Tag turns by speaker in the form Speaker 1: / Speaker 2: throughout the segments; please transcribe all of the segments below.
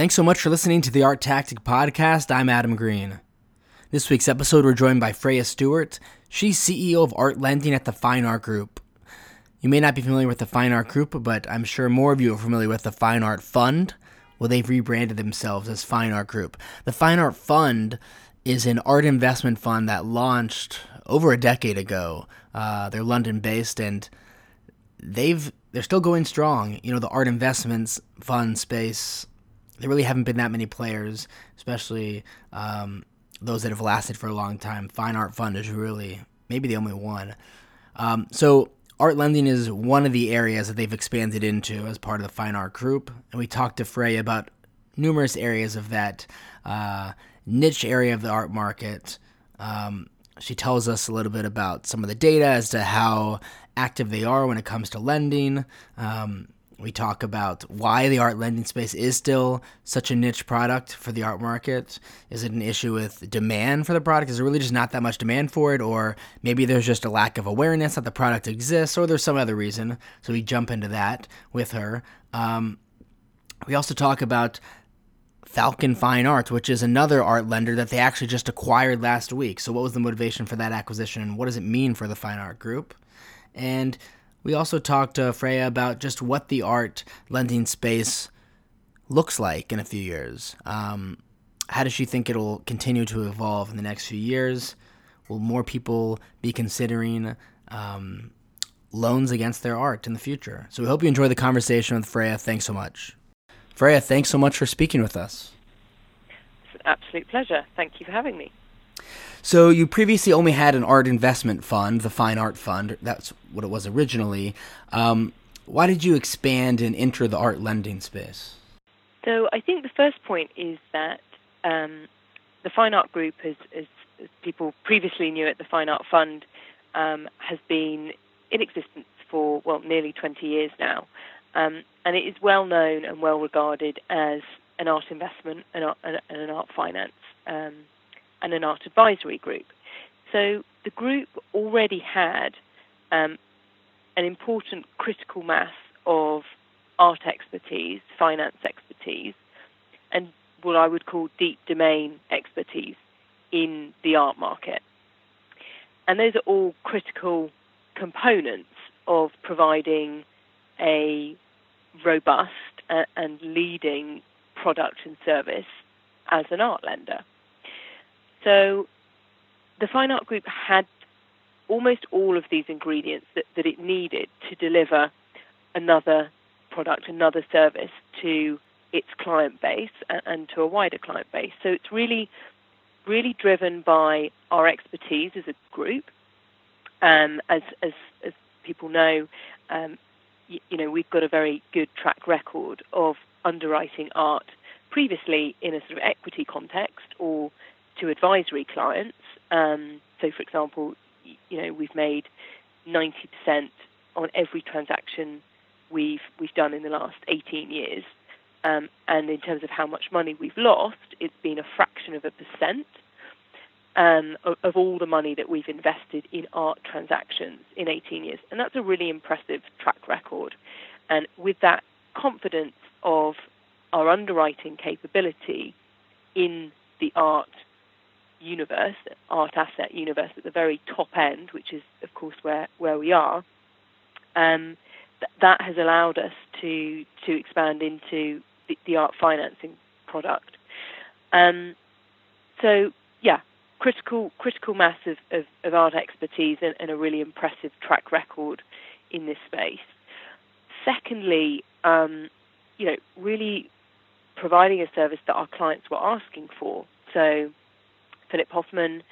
Speaker 1: Thanks so much for listening to the ArtTactic Podcast. I'm Adam Green. This week's episode, we're joined by Freya Stewart. She's CEO of Art Lending at the Fine Art Group. You may not be familiar with the Fine Art Group, but I'm sure more of you are familiar with the Fine Art Fund. Well, they've rebranded themselves as Fine Art Group. The Fine Art Fund is an art investment fund that launched over a decade ago. Uh, they're London based and they've they're still going strong. You know, the art investments fund space. There really haven't been that many players, especially um, those that have lasted for a long time. Fine Art Fund is really maybe the only one. Um, so art lending is one of the areas that they've expanded into as part of the Fine Art Group, and we talked to Freya about numerous areas of that uh, niche area of the art market. Um, she tells us a little bit about some of the data as to how active they are when it comes to lending. Um, we talk about why the art lending space is still such a niche product for the art market. Is it an issue with demand for the product? Is there really just not that much demand for it? Or maybe there's just a lack of awareness that the product exists, or there's some other reason. So we jump into that with her. Um, we also talk about Falcon Fine Arts, which is another art lender that they actually just acquired last week. So, what was the motivation for that acquisition, and what does it mean for the Fine Art Group? And we also talked to Freya about just what the art lending space looks like in a few years. Um, how does she think it'll continue to evolve in the next few years? Will more people be considering um, loans against their art in the future? So we hope you enjoy the conversation with Freya. Thanks so much. Freya, thanks so much for speaking with us.
Speaker 2: It's an absolute pleasure. Thank you for having me.
Speaker 1: So you previously only had an art investment fund, the Fine Art Fund. That's what it was originally. Um, why did you expand and enter the art lending space?
Speaker 2: So I think the first point is that um, the Fine Art Group, as, as, as, people previously knew it, the Fine Art Fund, um, has been in existence for well nearly 20 years now, um, and it is well known and well regarded as an art investment and, an art finance um, and an art advisory group. So the group already had um, an important critical mass of art expertise, finance expertise, and what I would call deep domain expertise in the art market. And those are all critical components of providing a robust and leading product and service as an art lender. So the Fine Art Group had almost all of these ingredients that, that it needed to deliver another product, another service to its client base and, and to a wider client base. So it's really, really driven by our expertise as a group. Um, as, as, as people know, um, you, you know, we've got a very good track record of underwriting art previously in a sort of equity context or to advisory clients. Um, so, for example, you know, we've made 90% on every transaction we've we've done in the last 18 years. Um, and in terms of how much money we've lost, it's been a fraction of a percent um, of, of, all the money that we've invested in art transactions in 18 years. And that's a really impressive track record. And with that confidence of our underwriting capability in the art universe, art asset universe at the very top end, which is, of course, where, where we are, um, th- that has allowed us to, to expand into the, the art financing product. Um, so, yeah, critical critical mass of, of, of art expertise and, and, a really impressive track record in this space. Secondly, um, you know, really providing a service that our clients were asking for. So Philip Hoffman,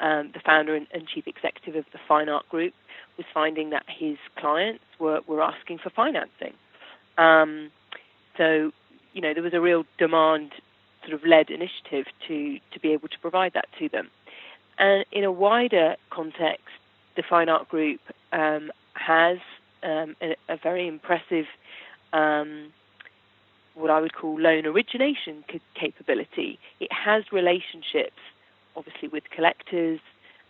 Speaker 2: um, the founder and, and, chief executive of the Fine Art Group, was finding that his clients were, were asking for financing. Um, so, you know, there was a real demand sort of led initiative to, to be able to provide that to them. And in a wider context, the Fine Art Group um, has um, a, a, very impressive, um, what I would call loan origination capability. It has relationships obviously with collectors,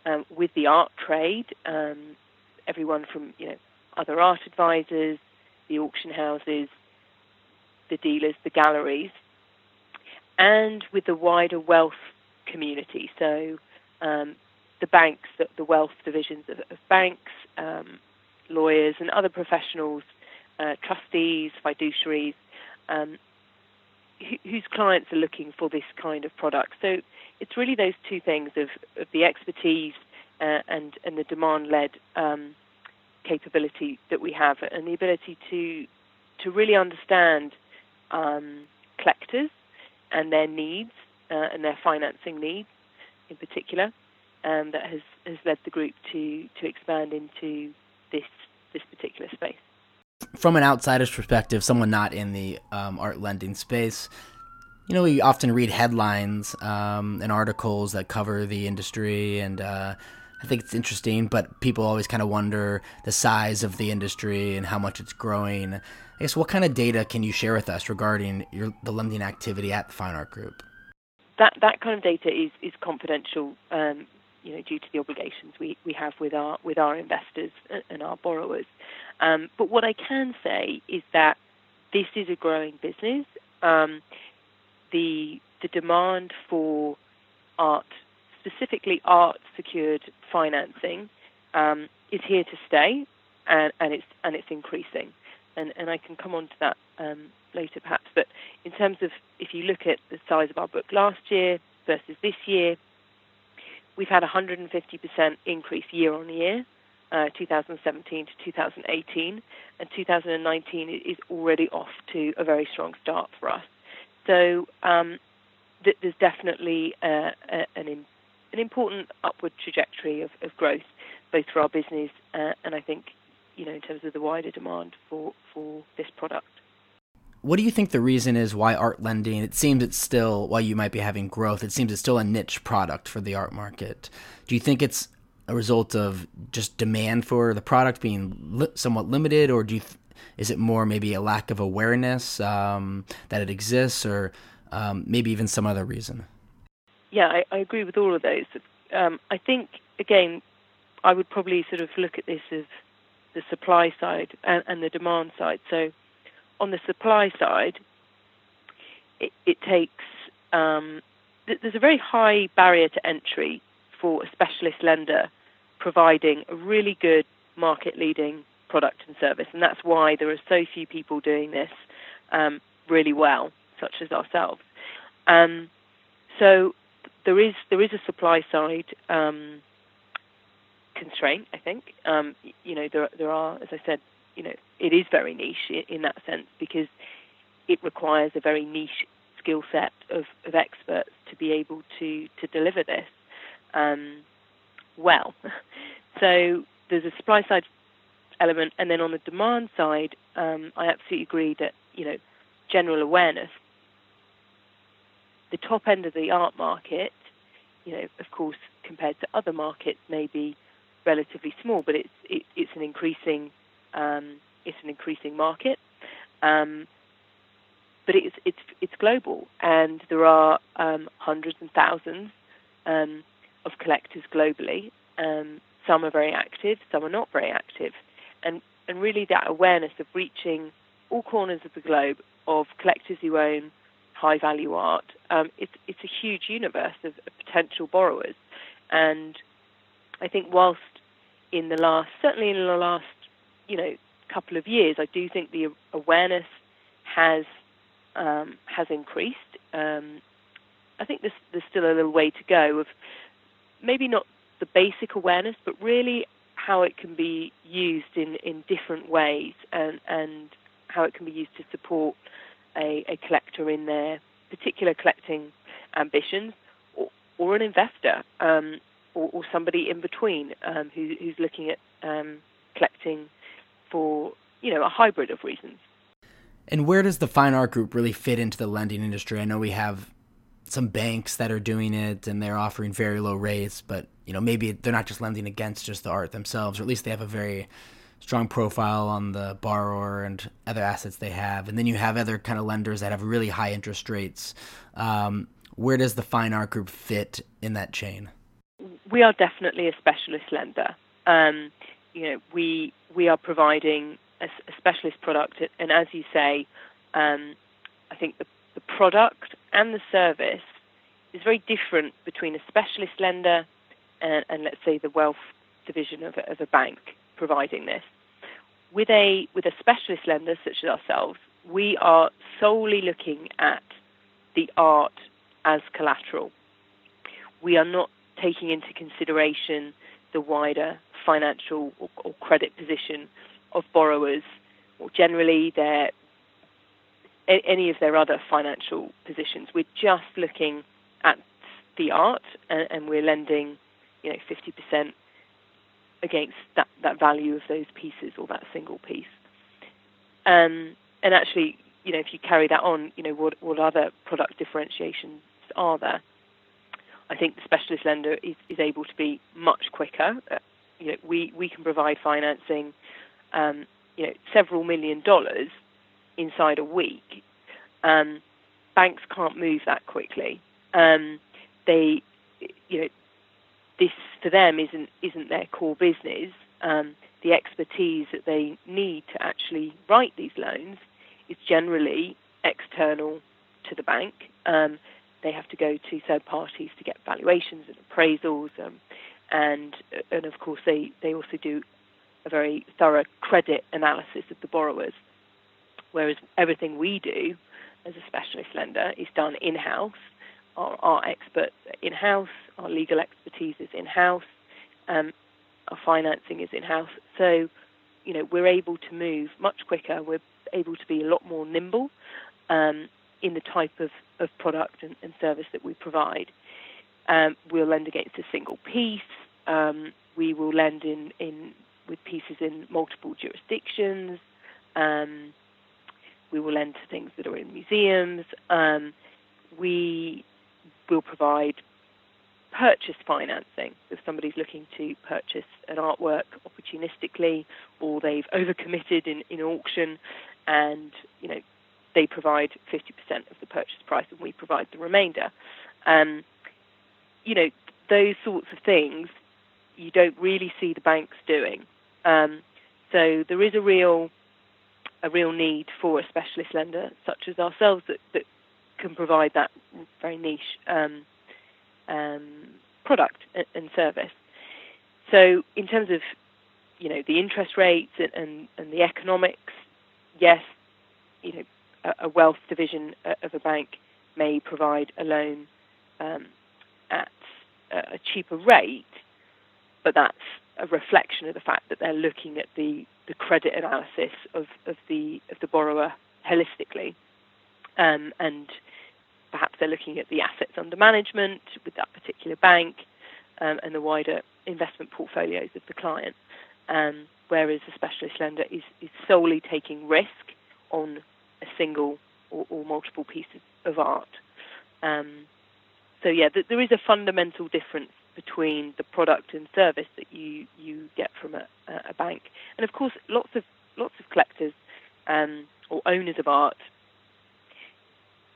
Speaker 2: um, with the art trade, um, everyone from you know other art advisors, the auction houses, the dealers, the galleries, and with the wider wealth community. So um, the banks, the, the, wealth divisions of, of banks, um, lawyers, and other professionals, uh, trustees, fiduciaries, um, whose clients are looking for this kind of product. So it's really those two things of, of the expertise uh, and and the demand-led um, capability that we have, and the ability to to really understand um, collectors and their needs uh, and their financing needs in particular, um, that has, has led the group to to expand into this this particular space.
Speaker 1: From an outsider's perspective, someone not in the um, art lending space, you know, we often read headlines um, and articles that cover the industry, and uh, I think it's interesting. But people always kind of wonder the size of the industry and how much it's growing. I guess what kind of data can you share with us regarding your, the lending activity at the Fine Art Group?
Speaker 2: That that kind of data is is confidential. Um, you know, due to the obligations we, we have with our with our investors and our borrowers. Um, but what I can say is that this is a growing business. Um, the the demand for art, specifically art secured financing, um, is here to stay, and, and it's and it's increasing. And and I can come on to that um, later perhaps. But in terms of if you look at the size of our book last year versus this year, we've had a 150% increase year on year. Uh, 2017 to 2018, and 2019 is already off to a very strong start for us. So um, th- there's definitely uh, a, an, in, an important upward trajectory of, of, growth, both for our business uh, and I think, you know, in terms of the wider demand for, for this product.
Speaker 1: What do you think the reason is why art lending? It seems it's still, while you might be having growth, it seems it's still a niche product for the art market. Do you think it's a result of just demand for the product being li- somewhat limited, or do you th- is it more maybe a lack of awareness um, that it exists, or um, maybe even some other reason?
Speaker 2: Yeah, I, I agree with all of those. Um, I think again, I would probably sort of look at this as the supply side and, and the demand side. So, on the supply side, it, it takes um, th- there's a very high barrier to entry for a specialist lender providing a really good market leading product and service, and that's why there are so few people doing this um, really well, such as ourselves. Um, so there is there is a supply side um, constraint. I think um, you know there there are, as I said, you know it is very niche in that sense because it requires a very niche skill set of, of experts to be able to to deliver this um, well. so there's a supply side element. And then on the demand side, um, I absolutely agree that you know general awareness. The top end of the art market, you know, of course, compared to other markets, may be relatively small, but it's it, it's an increasing um, it's an increasing market. Um, but it's it's it's global, and there are um, hundreds and thousands um, of collectors globally. Um, some are very active, some are not very active and, and really that awareness of reaching all corners of the globe of collectors who own high value art. Um, it's, it's a huge universe of, of, potential borrowers. And I think whilst in the last, certainly in the last, you know, couple of years, I do think the awareness has um, has increased. Um, I think there's, there's still a little way to go of maybe not the basic awareness, but really how it can be used in, in different ways and, and how it can be used to support a, a collector in their particular collecting ambitions or, or an investor um, or, or, somebody in between um, who, who's looking at um, collecting for you know a hybrid of reasons.
Speaker 1: And where does the fine art group really fit into the lending industry? I know we have some banks that are doing it and they're offering very low rates, but you know maybe they're not just lending against just the art themselves, or at least they have a very strong profile on the borrower and other assets they have. And then you have other kind of lenders that have really high interest rates. Um, where does the fine art group fit in that chain?
Speaker 2: We are definitely a specialist lender. Um, you know, we we are providing a, a, specialist product, and as you say, um, I think the the product and the service is very different between a specialist lender and, and let's say the wealth division of a, of a bank providing this. With a with a specialist lender such as ourselves, we are solely looking at the art as collateral. We are not taking into consideration the wider financial or, or credit position of borrowers, or generally their any of their other financial positions. We're just looking at the art, and, and we're lending, you know, 50% against that, that value of those pieces or that single piece. Um, and actually, you know, if you carry that on, you know, what, what other product differentiations are there? I think the specialist lender is, is able to be much quicker. Uh, you know, we, we can provide financing, um, you know, several million dollars inside a week. Um, banks can't move that quickly. Um, they, you know, this for them isn't isn't their core business. Um, the expertise that they need to actually write these loans is generally external to the bank. Um, they have to go to third parties to get valuations and appraisals, um, and and of course they, they also do a very thorough credit analysis of the borrowers. Whereas everything we do as a specialist lender is done in house. Our, our experts in house, our legal expertise is in house, um, our financing is in house. So, you know, we're able to move much quicker. We're able to be a lot more nimble um, in the type of, of product and, and service that we provide. Um, we'll lend against a single piece. Um, we will lend in, in with pieces in multiple jurisdictions. Um, we will to things that are in museums. Um, we will provide purchase financing if somebody's looking to purchase an artwork opportunistically or they've overcommitted in, in auction and you know they provide 50% of the purchase price and we provide the remainder. Um, you know, those sorts of things you don't really see the banks doing. Um, so there is a real a real need for a specialist lender such as ourselves that, that can provide that very niche um, um, product and, service. So in terms of you know the interest rates and, and, and the economics, yes, you know a, a, wealth division of a bank may provide a loan um, at a cheaper rate, but that's a reflection of the fact that they're looking at the, the credit analysis of, of the of the borrower holistically, um, and perhaps they're looking at the assets under management with that particular bank um, and the wider investment portfolios of the client. Um, whereas a specialist lender is, is solely taking risk on a single or, or multiple pieces of art. Um, so yeah, th- there is a fundamental difference between the product and service that you, you get from a, a bank, and of course, lots of lots of collectors um, or owners of art,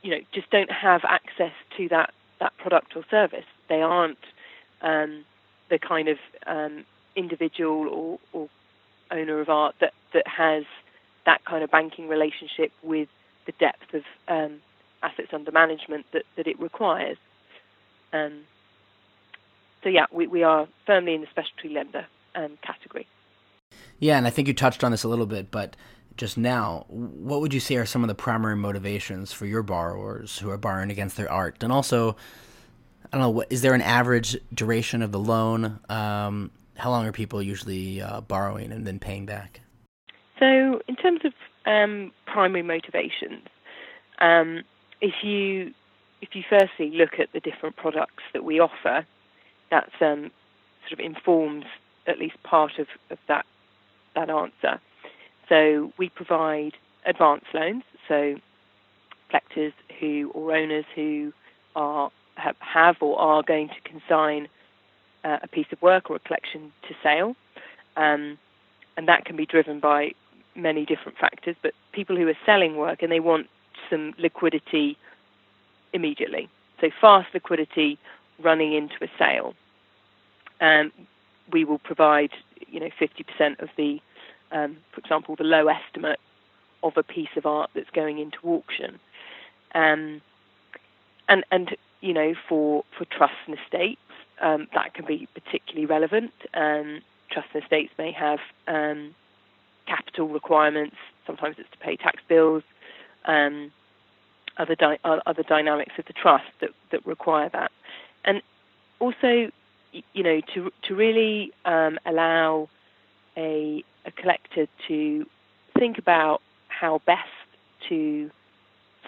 Speaker 2: you know, just don't have access to that that product or service. They aren't um, the kind of um, individual or, or owner of art that, that has that kind of banking relationship with the depth of um, assets under management that, that it requires. Um, so yeah, we, we are firmly in the specialty lender um, category.
Speaker 1: Yeah, and I think you touched on this a little bit, but just now, what would you say are some of the primary motivations for your borrowers who are borrowing against their art? And also, I don't know, what, is there an average duration of the loan? Um, how long are people usually uh, borrowing and then paying back?
Speaker 2: So, in terms of um, primary motivations, um, if you if you firstly look at the different products that we offer, that um, sort of informs at least part of, of that that answer. So we provide advance loans, so collectors who or owners who are have, have or are going to consign uh, a piece of work or a collection to sale, um, and that can be driven by many different factors. But people who are selling work and they want some liquidity immediately, so fast liquidity running into a sale. Um, we will provide, you know, 50% of the, um, for example, the low estimate of a piece of art that's going into auction. Um, and and you know for for trusts and estates um, that can be particularly relevant. Um, trusts and estates may have capital requirements. Sometimes it's to pay tax bills. Um, other di- other dynamics of the trust that, that require that, and also you know to to really um, allow a a collector to think about how best to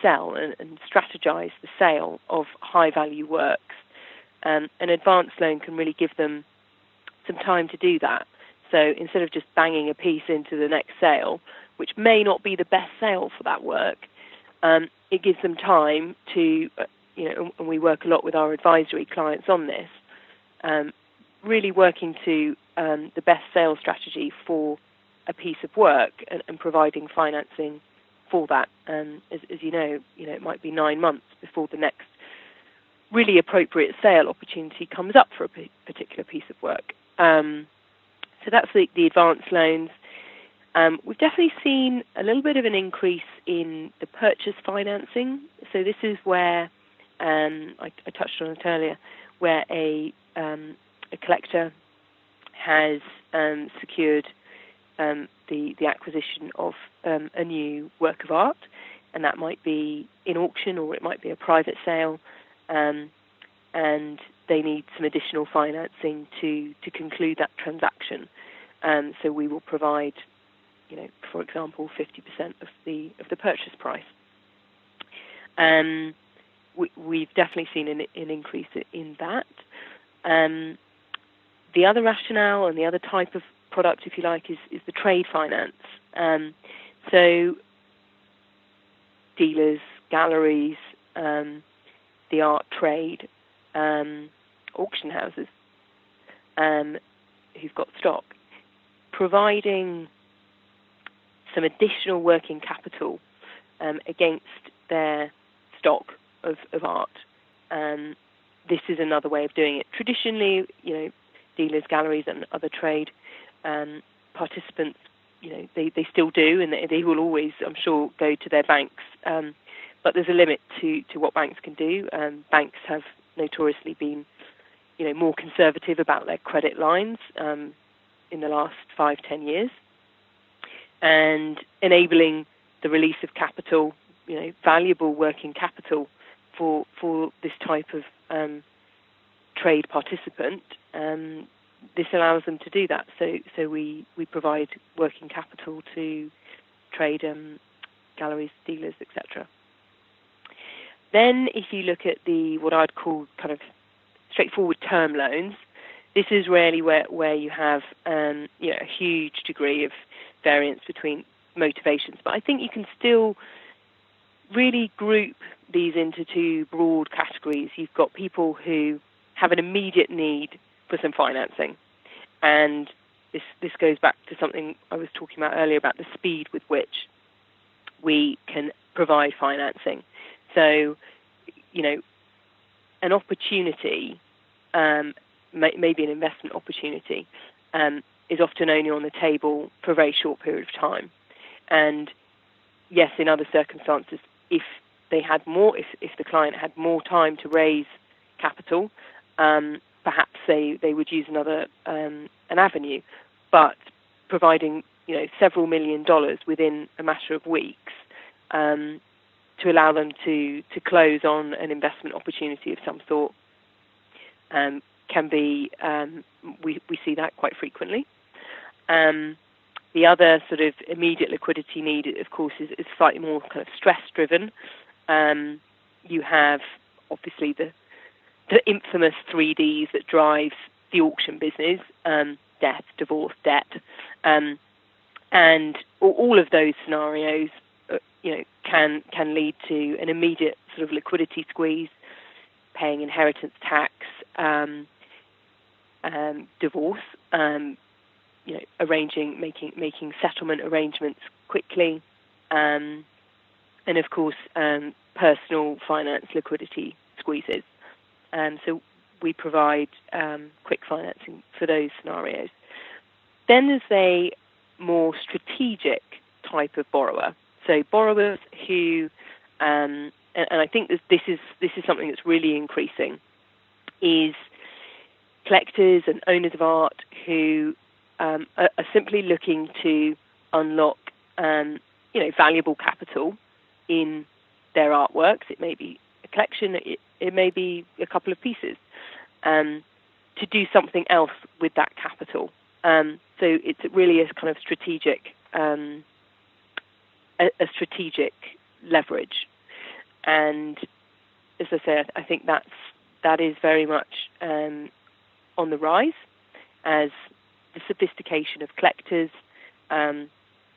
Speaker 2: sell and, and strategize the sale of high value works. Um, an advance loan can really give them some time to do that. So instead of just banging a piece into the next sale, which may not be the best sale for that work, um, it gives them time to, uh, you know, and we work a lot with our advisory clients on this, um, really working to um, the best sales strategy for a piece of work and, and providing financing for that. Um, as, as, you know, you know it might be nine months before the next really appropriate sale opportunity comes up for a p- particular piece of work. Um, so that's the, the advanced loans. Um, we've definitely seen a little bit of an increase in the purchase financing. So this is where um, I, I, touched on it earlier, where a, um, a collector has um, secured um, the the acquisition of um, a new work of art, and that might be in auction or it might be a private sale, um, and they need some additional financing to to conclude that transaction. So we will provide, you know, for example, 50% of the of the purchase price. Um, we, have definitely seen an, an, increase in that. Um, the other rationale and the other type of product, if you like, is, is the trade finance. Um, so dealers, galleries, um, the art trade, um, auction houses um, who've got stock, providing some additional working capital um, against their stock of, of art. Um, this is another way of doing it. Traditionally, you know, dealers, galleries, and other trade um, participants, you know, they, they still do, and they, they will always, I'm sure, go to their banks. Um, but there's a limit to, to what banks can do. Um, banks have notoriously been, you know, more conservative about their credit lines um, in the last five, ten years, and enabling the release of capital, you know, valuable working capital for for this type of um, trade participant um, this allows them to do that. So so we, we provide working capital to trade um, galleries, dealers, etc. Then if you look at the what I'd call kind of straightforward term loans, this is really where where you have um, you know a huge degree of variance between motivations. But I think you can still really group these into two broad categories. You've got people who have an immediate need for some financing. And this, this goes back to something I was talking about earlier about the speed with which we can provide financing. So, you know, an opportunity, um, may, maybe an investment opportunity, um, is often only on the table for a very short period of time. And yes, in other circumstances, if they had more, if, if the client had more time to raise capital, um, perhaps they, they would use another um, an avenue, but providing you know several million dollars within a matter of weeks um, to allow them to to close on an investment opportunity of some sort um, can be um, we we see that quite frequently. Um, the other sort of immediate liquidity need, of course, is, is slightly more kind of stress driven. Um, you have obviously the the infamous three Ds that drives the auction business: um, death, divorce, debt, um, and all of those scenarios, uh, you know, can can lead to an immediate sort of liquidity squeeze, paying inheritance tax, um, um divorce, um, you know, arranging, making making settlement arrangements quickly, um, and of course, personal finance liquidity squeezes. Um, so we provide um, quick financing for those scenarios. Then there's a more strategic type of borrower. So borrowers who um, and, and I think this is this is something that's really increasing, is collectors and owners of art who um, are, are, simply looking to unlock um, you know valuable capital in their artworks. It may be a collection, it, it may be a couple of pieces, um, to do something else with that capital. Um, so it's really a kind of strategic, um, a, a, strategic leverage, and as I said, I think that's that is very much um, on the rise as the sophistication of collectors, um,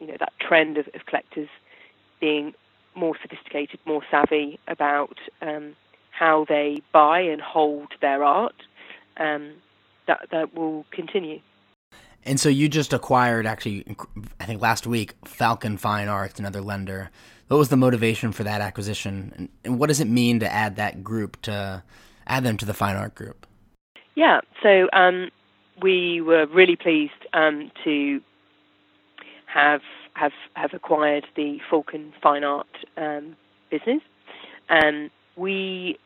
Speaker 2: you know, that trend of, of collectors being more sophisticated, more savvy about um, how they buy and hold their art, um, that that will continue.
Speaker 1: And so you just acquired, actually, I think last week, Falcon Fine Arts, another lender. What was the motivation for that acquisition, and, and what does it mean to add that group to add them to the Fine Art Group?
Speaker 2: Yeah, so um, we were really pleased um, to have have have acquired the Falcon Fine Art um, business. and we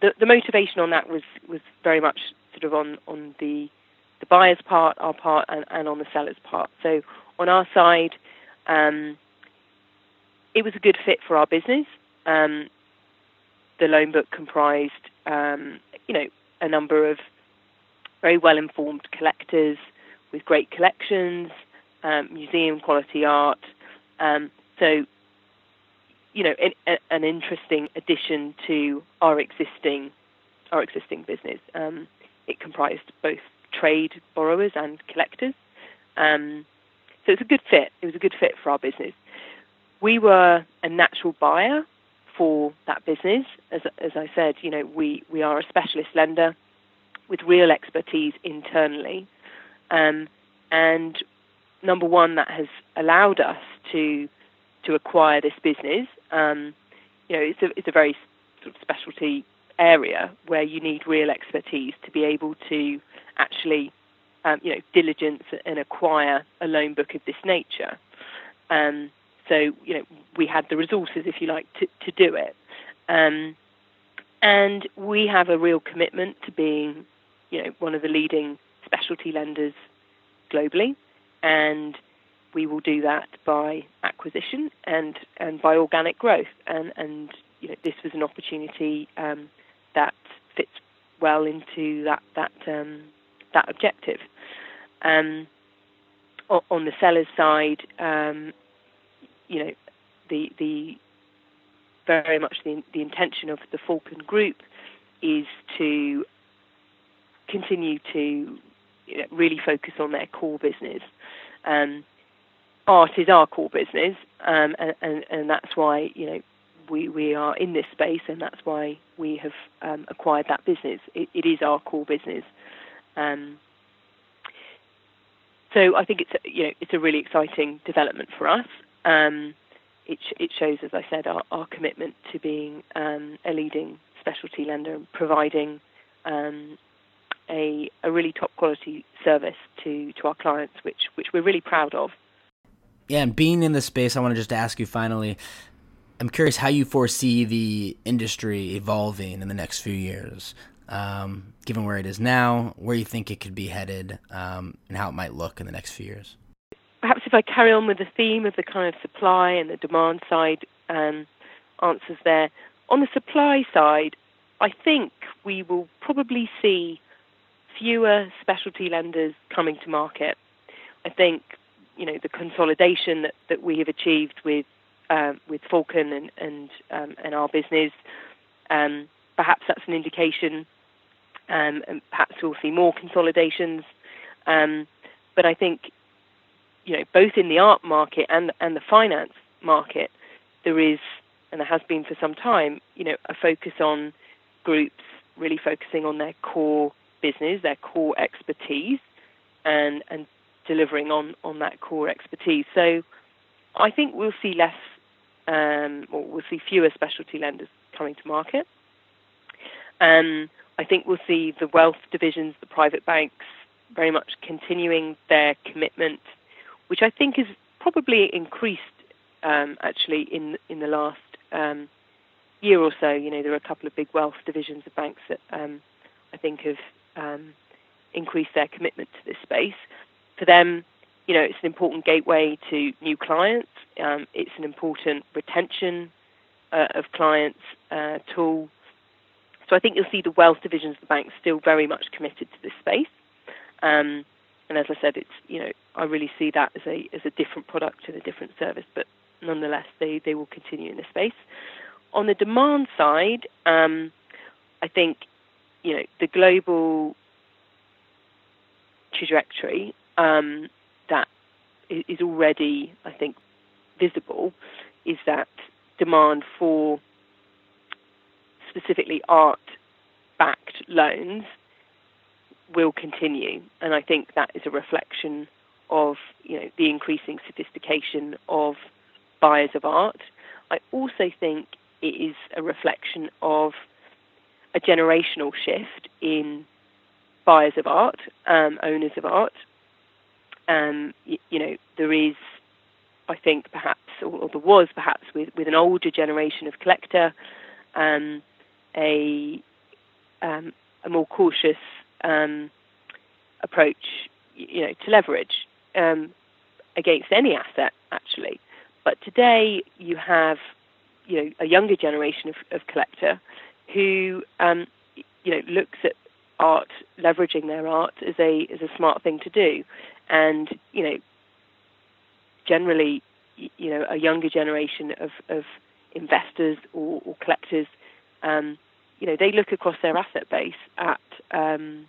Speaker 2: the, the motivation on that was was very much sort of on on the the buyer's part, our part, and, and on the seller's part. So on our side, um, it was a good fit for our business. Um, the loan book comprised, um, you know, a number of very well informed collectors with great collections, um, museum quality art. Um, so, you know, an, an, interesting addition to our existing our existing business. Um, it comprised both trade borrowers and collectors. Um, so it's a good fit. It was a good fit for our business. We were a natural buyer for that business. As, as I said, you know, we, we are a specialist lender with real expertise internally. Um, and number one, that has allowed us to to acquire this business. Um, you know, it's a it's a very sort of specialty area where you need real expertise to be able to actually, um, you know, diligence and acquire a loan book of this nature. Um, so, you know, we had the resources, if you like, to, to do it. Um, and we have a real commitment to being, you know, one of the leading specialty lenders globally. And we will do that by acquisition and, and by organic growth. And, and you know, this was an opportunity um, that fits well into that that um, that objective. Um, on the seller's side, um, you know, the the very much the the intention of the Falcon Group is to continue to you know, really focus on their core business. Um, art is our core business, um, and, and, and that's why you know we, we are in this space, and that's why we have um, acquired that business. It, it is our core business. Um, so I think it's a, you know it's a really exciting development for us. Um, it, it shows, as I said, our, our commitment to being um, a leading specialty lender and providing um, a, a really top quality service to, to our clients, which which we're really proud of.
Speaker 1: Yeah, and being in this space, I want to just ask you finally. I'm curious how you foresee the industry evolving in the next few years, um, given where it is now, where you think it could be headed, um, and how it might look in the next few years.
Speaker 2: If I carry on with the theme of the kind of supply and the demand side um, answers there. On the supply side, I think we will probably see fewer specialty lenders coming to market. I think you know the consolidation that, that we have achieved with um, with Falcon and and, um, and our business. Um, perhaps that's an indication, um, and perhaps we'll see more consolidations. Um, but I think, you know, both in the art market and and the finance market, there is, and there has been for some time, you know, a focus on groups really focusing on their core business, their core expertise, and and delivering on on that core expertise. So I think we'll see less um, or we'll see fewer specialty lenders coming to market. Um, I think we'll see the wealth divisions, the private banks, very much continuing their commitment, which I think has probably increased um, actually in in the last um, year or so, you know, there are a couple of big wealth divisions of banks that um, I think have um, increased their commitment to this space. For them, you know, it's an important gateway to new clients. Um, it's an important retention uh, of clients uh, tool. So I think you'll see the wealth divisions of the bank still very much committed to this space. Um, and as I said, it's you know I really see that as a as a different product and a different service, but nonetheless they, they will continue in this space. On the demand side, um, I think you know the global trajectory um, that is already, I think, visible is that demand for specifically art-backed loans will continue, and I think that is a reflection of you know the increasing sophistication of buyers of art. I also think it is a reflection of a generational shift in buyers of art, um, owners of art. Um, you, you, know, there is, I think, perhaps, or, or, there was perhaps with, with an older generation of collector, um, a um, a more cautious um, approach, you know, to leverage um, against any asset actually. But today you have, you know, a younger generation of, of collector who, um, you know, looks at art, leveraging their art as a a smart thing to do, and you know, generally, you know, a younger generation of, of investors or, or collectors, um, you know, they look across their asset base at um,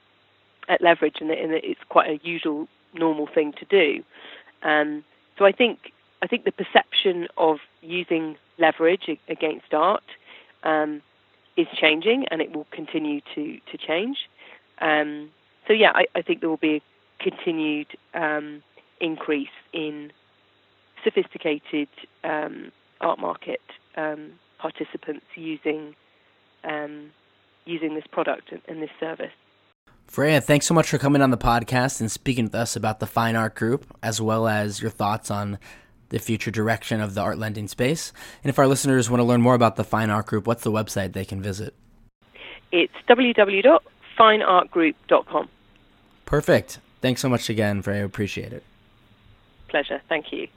Speaker 2: at leverage, and, it's quite a usual, normal thing to do. Um, so I think I think the perception of using leverage against art um, is changing, and it will continue to to change. Um, so yeah, I, I, think there will be a continued um, increase in sophisticated um, art market um, participants using using this product and this service.
Speaker 1: Freya, thanks so much for coming on the podcast and speaking with us about the Fine Art Group, as well as your thoughts on the future direction of the art lending space. And if our listeners want to learn more about the Fine Art Group, what's the website they can visit?
Speaker 2: It's www.fineartgroup.com.
Speaker 1: Perfect. Thanks so much again, Freya. Appreciate it.
Speaker 2: Pleasure. Thank you.